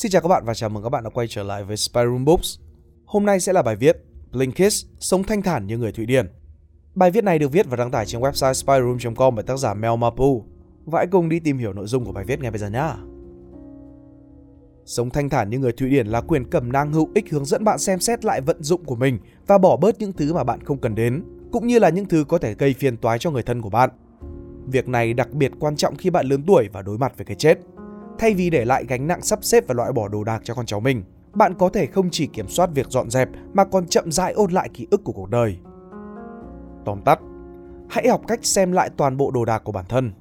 Xin chào các bạn và chào mừng các bạn đã quay trở lại với Spyroom Books. Hôm nay sẽ là bài viết Blinkist sống thanh thản như người Thụy Điển. Bài viết này được viết và đăng tải trên website spyroom.com bởi tác giả Mel Mapu. Và hãy cùng đi tìm hiểu nội dung của bài viết ngay bây giờ nhé. Sống thanh thản như người Thụy Điển là quyền cẩm nang hữu ích hướng dẫn bạn xem xét lại vận dụng của mình và bỏ bớt những thứ mà bạn không cần đến, cũng như là những thứ có thể gây phiền toái cho người thân của bạn. Việc này đặc biệt quan trọng khi bạn lớn tuổi và đối mặt với cái chết. Thay vì để lại gánh nặng sắp xếp và loại bỏ đồ đạc cho con cháu mình, bạn có thể không chỉ kiểm soát việc dọn dẹp mà còn chậm rãi ôn lại ký ức của cuộc đời. Tóm tắt, hãy học cách xem lại toàn bộ đồ đạc của bản thân.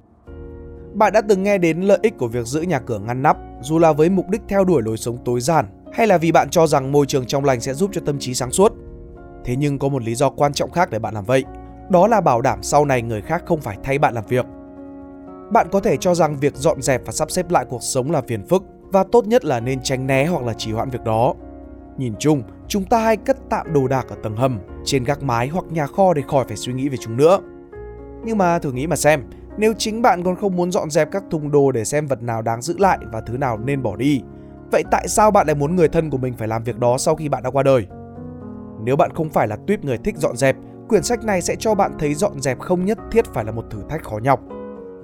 Bạn đã từng nghe đến lợi ích của việc giữ nhà cửa ngăn nắp, dù là với mục đích theo đuổi lối sống tối giản hay là vì bạn cho rằng môi trường trong lành sẽ giúp cho tâm trí sáng suốt. Thế nhưng có một lý do quan trọng khác để bạn làm vậy, đó là bảo đảm sau này người khác không phải thay bạn làm việc. Bạn có thể cho rằng việc dọn dẹp và sắp xếp lại cuộc sống là phiền phức và tốt nhất là nên tránh né hoặc là trì hoãn việc đó. Nhìn chung, chúng ta hay cất tạm đồ đạc ở tầng hầm, trên gác mái hoặc nhà kho để khỏi phải suy nghĩ về chúng nữa. Nhưng mà thử nghĩ mà xem, nếu chính bạn còn không muốn dọn dẹp các thùng đồ để xem vật nào đáng giữ lại và thứ nào nên bỏ đi, vậy tại sao bạn lại muốn người thân của mình phải làm việc đó sau khi bạn đã qua đời? Nếu bạn không phải là tuyếp người thích dọn dẹp, quyển sách này sẽ cho bạn thấy dọn dẹp không nhất thiết phải là một thử thách khó nhọc.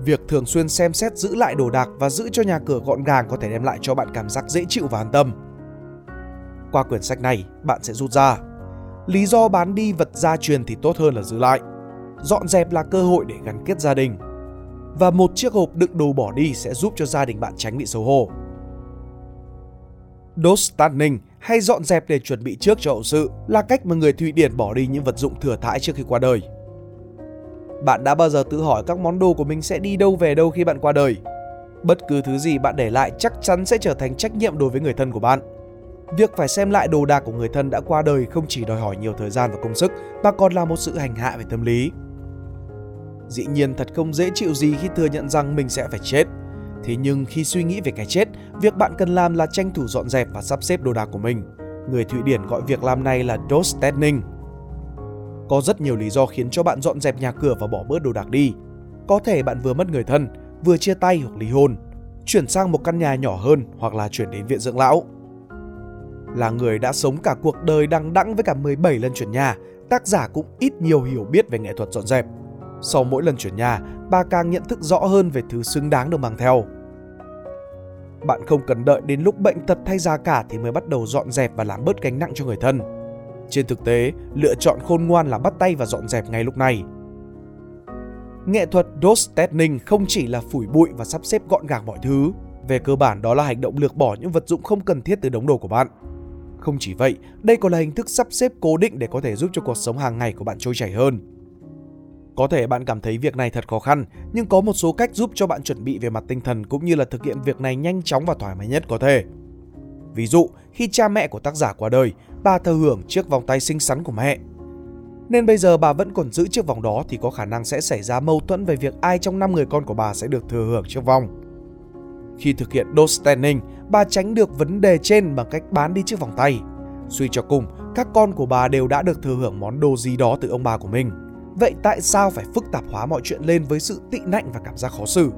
Việc thường xuyên xem xét giữ lại đồ đạc và giữ cho nhà cửa gọn gàng có thể đem lại cho bạn cảm giác dễ chịu và an tâm. Qua quyển sách này, bạn sẽ rút ra lý do bán đi vật gia truyền thì tốt hơn là giữ lại. Dọn dẹp là cơ hội để gắn kết gia đình. Và một chiếc hộp đựng đồ bỏ đi sẽ giúp cho gia đình bạn tránh bị xấu hổ. Dostanding hay dọn dẹp để chuẩn bị trước cho hậu sự là cách mà người Thụy Điển bỏ đi những vật dụng thừa thãi trước khi qua đời. Bạn đã bao giờ tự hỏi các món đồ của mình sẽ đi đâu về đâu khi bạn qua đời? Bất cứ thứ gì bạn để lại chắc chắn sẽ trở thành trách nhiệm đối với người thân của bạn. Việc phải xem lại đồ đạc của người thân đã qua đời không chỉ đòi hỏi nhiều thời gian và công sức mà còn là một sự hành hạ về tâm lý. Dĩ nhiên thật không dễ chịu gì khi thừa nhận rằng mình sẽ phải chết. Thế nhưng khi suy nghĩ về cái chết, việc bạn cần làm là tranh thủ dọn dẹp và sắp xếp đồ đạc của mình. Người Thụy Điển gọi việc làm này là Dostedning. Có rất nhiều lý do khiến cho bạn dọn dẹp nhà cửa và bỏ bớt đồ đạc đi. Có thể bạn vừa mất người thân, vừa chia tay hoặc ly hôn, chuyển sang một căn nhà nhỏ hơn hoặc là chuyển đến viện dưỡng lão. Là người đã sống cả cuộc đời đằng đẵng với cả 17 lần chuyển nhà, tác giả cũng ít nhiều hiểu biết về nghệ thuật dọn dẹp. Sau mỗi lần chuyển nhà, bà càng nhận thức rõ hơn về thứ xứng đáng được mang theo. Bạn không cần đợi đến lúc bệnh tật thay già cả thì mới bắt đầu dọn dẹp và làm bớt gánh nặng cho người thân. Trên thực tế, lựa chọn khôn ngoan là bắt tay và dọn dẹp ngay lúc này. Nghệ thuật Dostedning không chỉ là phủi bụi và sắp xếp gọn gàng mọi thứ. Về cơ bản đó là hành động lược bỏ những vật dụng không cần thiết từ đống đồ của bạn. Không chỉ vậy, đây còn là hình thức sắp xếp cố định để có thể giúp cho cuộc sống hàng ngày của bạn trôi chảy hơn. Có thể bạn cảm thấy việc này thật khó khăn, nhưng có một số cách giúp cho bạn chuẩn bị về mặt tinh thần cũng như là thực hiện việc này nhanh chóng và thoải mái nhất có thể. Ví dụ, khi cha mẹ của tác giả qua đời, bà thừa hưởng chiếc vòng tay xinh xắn của mẹ. Nên bây giờ bà vẫn còn giữ chiếc vòng đó thì có khả năng sẽ xảy ra mâu thuẫn về việc ai trong năm người con của bà sẽ được thừa hưởng chiếc vòng. Khi thực hiện Dostening, bà tránh được vấn đề trên bằng cách bán đi chiếc vòng tay. Suy cho cùng, các con của bà đều đã được thừa hưởng món đồ gì đó từ ông bà của mình. Vậy tại sao phải phức tạp hóa mọi chuyện lên với sự tị nạnh và cảm giác khó xử?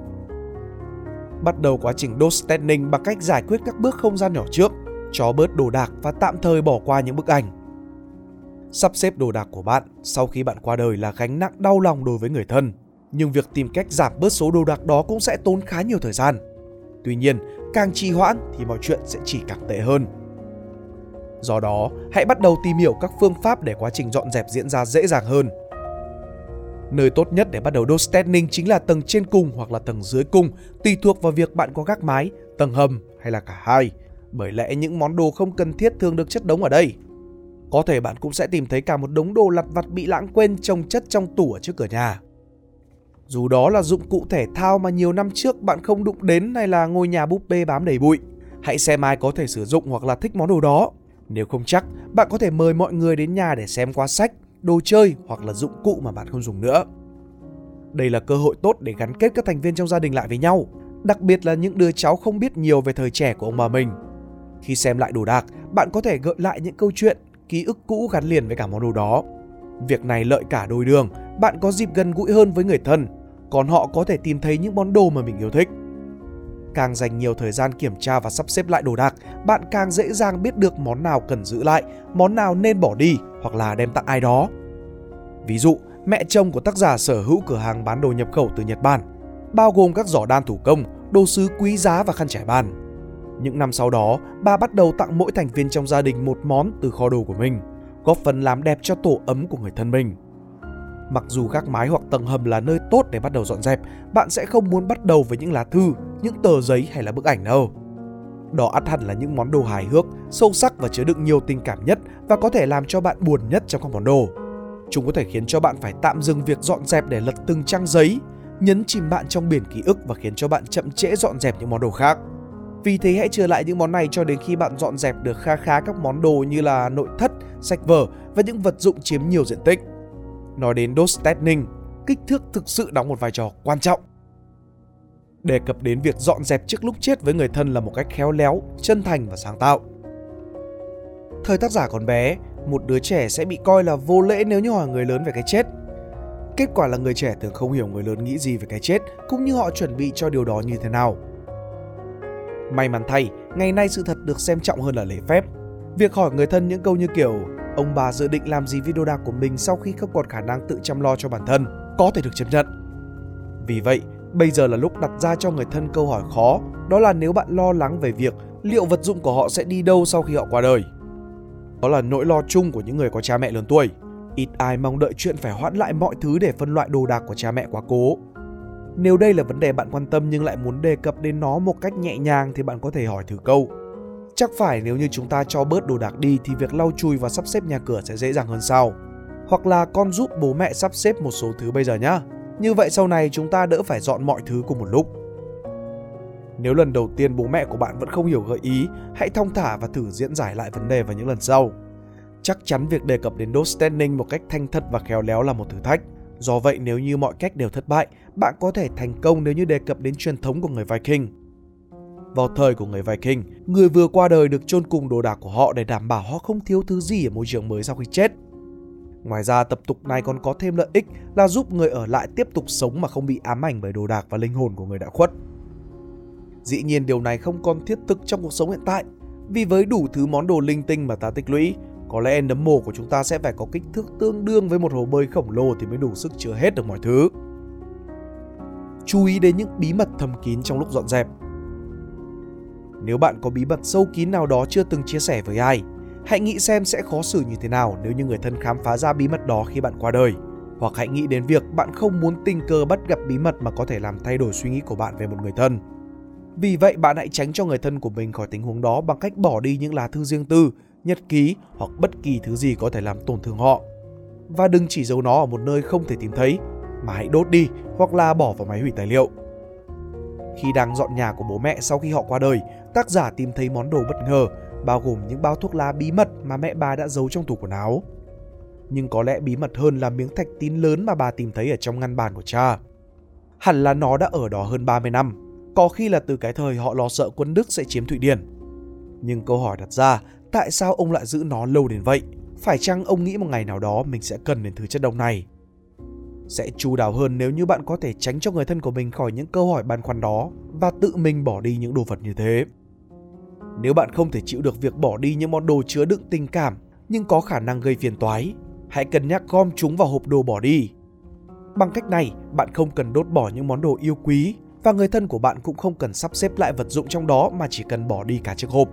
Bắt đầu quá trình Dostening bằng cách giải quyết các bước không gian nhỏ trước, cho bớt đồ đạc và tạm thời bỏ qua những bức ảnh. Sắp xếp đồ đạc của bạn sau khi bạn qua đời là gánh nặng đau lòng đối với người thân, nhưng việc tìm cách giảm bớt số đồ đạc đó cũng sẽ tốn khá nhiều thời gian. Tuy nhiên, càng trì hoãn thì mọi chuyện sẽ chỉ càng tệ hơn. Do đó, hãy bắt đầu tìm hiểu các phương pháp để quá trình dọn dẹp diễn ra dễ dàng hơn. Nơi tốt nhất để bắt đầu doorstepping chính là tầng trên cùng hoặc là tầng dưới cùng, tùy thuộc vào việc bạn có gác mái, tầng hầm hay là cả hai. Bởi lẽ những món đồ không cần thiết thường được chất đống ở đây. Có thể bạn cũng sẽ tìm thấy cả một đống đồ lặt vặt bị lãng quên trồng chất trong tủ ở trước cửa nhà. Dù đó là dụng cụ thể thao mà nhiều năm trước bạn không đụng đến hay là ngôi nhà búp bê bám đầy bụi, hãy xem ai có thể sử dụng hoặc là thích món đồ đó. Nếu không chắc, bạn có thể mời mọi người đến nhà để xem qua sách, đồ chơi hoặc là dụng cụ mà bạn không dùng nữa. Đây là cơ hội tốt để gắn kết các thành viên trong gia đình lại với nhau, đặc biệt là những đứa cháu không biết nhiều về thời trẻ của ông bà mình. Khi xem lại đồ đạc, bạn có thể gợi lại những câu chuyện, ký ức cũ gắn liền với cả món đồ đó. Việc này lợi cả đôi đường, bạn có dịp gần gũi hơn với người thân, còn họ có thể tìm thấy những món đồ mà mình yêu thích. càng dành nhiều thời gian kiểm tra và sắp xếp lại đồ đạc, bạn càng dễ dàng biết được món nào cần giữ lại, món nào nên bỏ đi hoặc là đem tặng ai đó. Ví dụ, mẹ chồng của tác giả sở hữu cửa hàng bán đồ nhập khẩu từ Nhật Bản, bao gồm các giỏ đan thủ công, đồ sứ quý giá và khăn trải bàn. Những năm sau đó, bà bắt đầu tặng mỗi thành viên trong gia đình một món từ kho đồ của mình, góp phần làm đẹp cho tổ ấm của người thân mình. Mặc dù gác mái hoặc tầng hầm là nơi tốt để bắt đầu dọn dẹp, bạn sẽ không muốn bắt đầu với những lá thư, những tờ giấy hay là bức ảnh đâu. Đó ắt hẳn là những món đồ hài hước, sâu sắc và chứa đựng nhiều tình cảm nhất và có thể làm cho bạn buồn nhất trong các món đồ. Chúng có thể khiến cho bạn phải tạm dừng việc dọn dẹp để lật từng trang giấy, nhấn chìm bạn trong biển ký ức và khiến cho bạn chậm trễ dọn dẹp những món đồ khác. Vì thế hãy trở lại những món này cho đến khi bạn dọn dẹp được kha khá các món đồ như là nội thất, sách vở và những vật dụng chiếm nhiều diện tích. Nói đến dose Stedning, kích thước thực sự đóng một vai trò quan trọng. Đề cập đến việc dọn dẹp trước lúc chết với người thân là một cách khéo léo, chân thành và sáng tạo. Thời tác giả còn bé, một đứa trẻ sẽ bị coi là vô lễ nếu như hỏi người lớn về cái chết. Kết quả là người trẻ thường không hiểu người lớn nghĩ gì về cái chết, cũng như họ chuẩn bị cho điều đó như thế nào. May mắn thay, ngày nay sự thật được xem trọng hơn là lễ phép. Việc hỏi người thân những câu như kiểu ông bà dự định làm gì với đồ đạc của mình sau khi không còn khả năng tự chăm lo cho bản thân có thể được chấp nhận. Vì vậy, bây giờ là lúc đặt ra cho người thân câu hỏi khó, đó là nếu bạn lo lắng về việc liệu vật dụng của họ sẽ đi đâu sau khi họ qua đời. Đó là nỗi lo chung của những người có cha mẹ lớn tuổi. Ít ai mong đợi chuyện phải hoãn lại mọi thứ để phân loại đồ đạc của cha mẹ quá cố. Nếu đây là vấn đề bạn quan tâm nhưng lại muốn đề cập đến nó một cách nhẹ nhàng thì bạn có thể hỏi thử câu Chắc phải nếu như chúng ta cho bớt đồ đạc đi thì việc lau chùi và sắp xếp nhà cửa sẽ dễ dàng hơn sao Hoặc là con giúp bố mẹ sắp xếp một số thứ bây giờ nhá. Như vậy sau này chúng ta đỡ phải dọn mọi thứ cùng một lúc. Nếu lần đầu tiên bố mẹ của bạn vẫn không hiểu gợi ý, hãy thong thả và thử diễn giải lại vấn đề vào những lần sau. Chắc chắn việc đề cập đến đốt standing một cách thanh thật và khéo léo là một thử thách. Do vậy nếu như mọi cách đều thất bại, bạn có thể thành công nếu như đề cập đến truyền thống của người Viking. Vào thời của người Viking, người vừa qua đời được chôn cùng đồ đạc của họ để đảm bảo họ không thiếu thứ gì ở môi trường mới sau khi chết. Ngoài ra, tập tục này còn có thêm lợi ích là giúp người ở lại tiếp tục sống mà không bị ám ảnh bởi đồ đạc và linh hồn của người đã khuất. Dĩ nhiên điều này không còn thiết thực trong cuộc sống hiện tại, vì với đủ thứ món đồ linh tinh mà ta tích lũy, có lẽ nấm mồ của chúng ta sẽ phải có kích thước tương đương với một hồ bơi khổng lồ thì mới đủ sức chứa hết được mọi thứ. Chú ý đến những bí mật thầm kín trong lúc dọn dẹp. Nếu bạn có bí mật sâu kín nào đó chưa từng chia sẻ với ai, hãy nghĩ xem sẽ khó xử như thế nào nếu như người thân khám phá ra bí mật đó khi bạn qua đời. Hoặc hãy nghĩ đến việc bạn không muốn tình cờ bắt gặp bí mật mà có thể làm thay đổi suy nghĩ của bạn về một người thân. Vì vậy bạn hãy tránh cho người thân của mình khỏi tình huống đó bằng cách bỏ đi những lá thư riêng tư, nhật ký hoặc bất kỳ thứ gì có thể làm tổn thương họ. Và đừng chỉ giấu nó ở một nơi không thể tìm thấy, mà hãy đốt đi hoặc là bỏ vào máy hủy tài liệu. Khi đang dọn nhà của bố mẹ sau khi họ qua đời, tác giả tìm thấy món đồ bất ngờ, bao gồm những bao thuốc lá bí mật mà mẹ bà đã giấu trong tủ quần áo. Nhưng có lẽ bí mật hơn là miếng thạch tín lớn mà bà tìm thấy ở trong ngăn bàn của cha. Hẳn là nó đã ở đó hơn 30 năm, có khi là từ cái thời họ lo sợ quân Đức sẽ chiếm Thụy Điển. Nhưng câu hỏi đặt ra, tại sao ông lại giữ nó lâu đến vậy? Phải chăng ông nghĩ một ngày nào đó mình sẽ cần đến thứ chất độc này? Sẽ chu đáo hơn nếu như bạn có thể tránh cho người thân của mình khỏi những câu hỏi băn khoăn đó và tự mình bỏ đi những đồ vật như thế. Nếu bạn không thể chịu được việc bỏ đi những món đồ chứa đựng tình cảm nhưng có khả năng gây phiền toái, hãy cân nhắc gom chúng vào hộp đồ bỏ đi. Bằng cách này, bạn không cần đốt bỏ những món đồ yêu quý và người thân của bạn cũng không cần sắp xếp lại vật dụng trong đó mà chỉ cần bỏ đi cả chiếc hộp.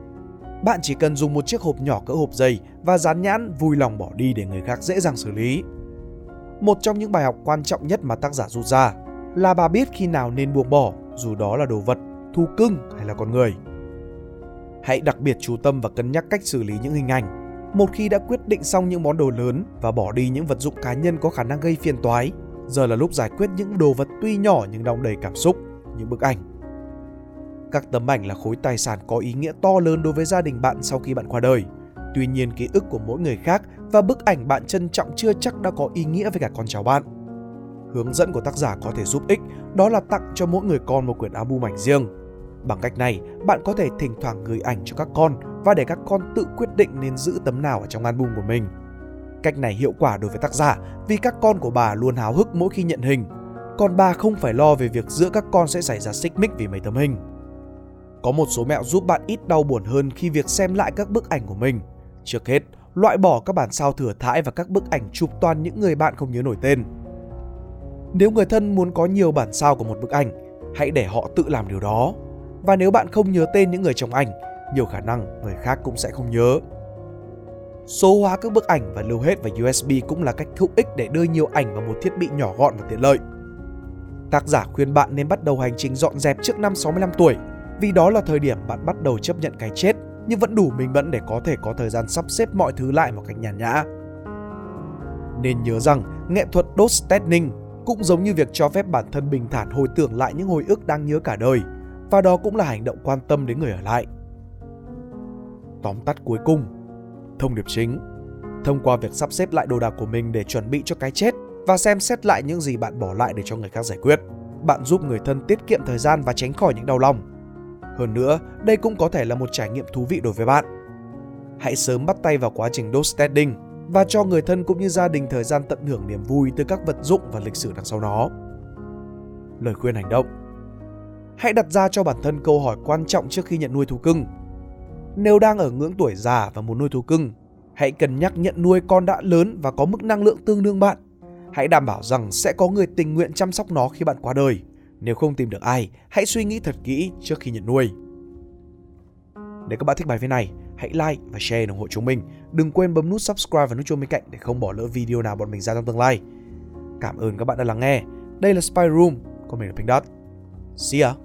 Bạn chỉ cần dùng một chiếc hộp nhỏ cỡ hộp giày và dán nhãn vui lòng bỏ đi để người khác dễ dàng xử lý. Một trong những bài học quan trọng nhất mà tác giả rút ra là bà biết khi nào nên buông bỏ, dù đó là đồ vật, thú cưng hay là con người. Hãy đặc biệt chú tâm và cân nhắc cách xử lý những hình ảnh. Một khi đã quyết định xong những món đồ lớn và bỏ đi những vật dụng cá nhân có khả năng gây phiền toái, giờ là lúc giải quyết những đồ vật tuy nhỏ nhưng đong đầy cảm xúc, những bức ảnh. Các tấm ảnh là khối tài sản có ý nghĩa to lớn đối với gia đình bạn sau khi bạn qua đời. Tuy nhiên ký ức của mỗi người khác và bức ảnh bạn trân trọng chưa chắc đã có ý nghĩa với cả con cháu bạn. Hướng dẫn của tác giả có thể giúp ích, đó là tặng cho mỗi người con một quyển album ảnh riêng. Bằng cách này, bạn có thể thỉnh thoảng gửi ảnh cho các con và để các con tự quyết định nên giữ tấm nào ở trong album của mình. Cách này hiệu quả đối với tác giả vì các con của bà luôn háo hức mỗi khi nhận hình, còn bà không phải lo về việc giữa các con sẽ xảy ra xích mích vì mấy tấm hình có một số mẹo giúp bạn ít đau buồn hơn khi việc xem lại các bức ảnh của mình. Trước hết, loại bỏ các bản sao thừa thãi và các bức ảnh chụp toàn những người bạn không nhớ nổi tên. Nếu người thân muốn có nhiều bản sao của một bức ảnh, hãy để họ tự làm điều đó. Và nếu bạn không nhớ tên những người trong ảnh, nhiều khả năng người khác cũng sẽ không nhớ. Số hóa các bức ảnh và lưu hết vào USB cũng là cách hữu ích để đưa nhiều ảnh vào một thiết bị nhỏ gọn và tiện lợi. Tác giả khuyên bạn nên bắt đầu hành trình dọn dẹp trước năm 65 tuổi, vì đó là thời điểm bạn bắt đầu chấp nhận cái chết nhưng vẫn đủ minh mẫn để có thể có thời gian sắp xếp mọi thứ lại một cách nhàn nhã. Nên nhớ rằng, nghệ thuật đốt Stedning cũng giống như việc cho phép bản thân bình thản hồi tưởng lại những hồi ức đang nhớ cả đời, và đó cũng là hành động quan tâm đến người ở lại. Tóm tắt cuối cùng, thông điệp chính, thông qua việc sắp xếp lại đồ đạc của mình để chuẩn bị cho cái chết và xem xét lại những gì bạn bỏ lại để cho người khác giải quyết, bạn giúp người thân tiết kiệm thời gian và tránh khỏi những đau lòng. Hơn nữa, đây cũng có thể là một trải nghiệm thú vị đối với bạn. Hãy sớm bắt tay vào quá trình dose testing và cho người thân cũng như gia đình thời gian tận hưởng niềm vui từ các vật dụng và lịch sử đằng sau nó. Lời khuyên hành động Hãy đặt ra cho bản thân câu hỏi quan trọng trước khi nhận nuôi thú cưng. Nếu đang ở ngưỡng tuổi già và muốn nuôi thú cưng, hãy cân nhắc nhận nuôi con đã lớn và có mức năng lượng tương đương bạn. Hãy đảm bảo rằng sẽ có người tình nguyện chăm sóc nó khi bạn qua đời. Nếu không tìm được ai, hãy suy nghĩ thật kỹ trước khi nhận nuôi. Nếu các bạn thích bài viết này, hãy like và share ủng hộ chúng mình. Đừng quên bấm nút subscribe và nút chuông bên cạnh để không bỏ lỡ video nào bọn mình ra trong tương lai. Cảm ơn các bạn đã lắng nghe. Đây là Spy Room, còn mình là Pink Dot. See ya!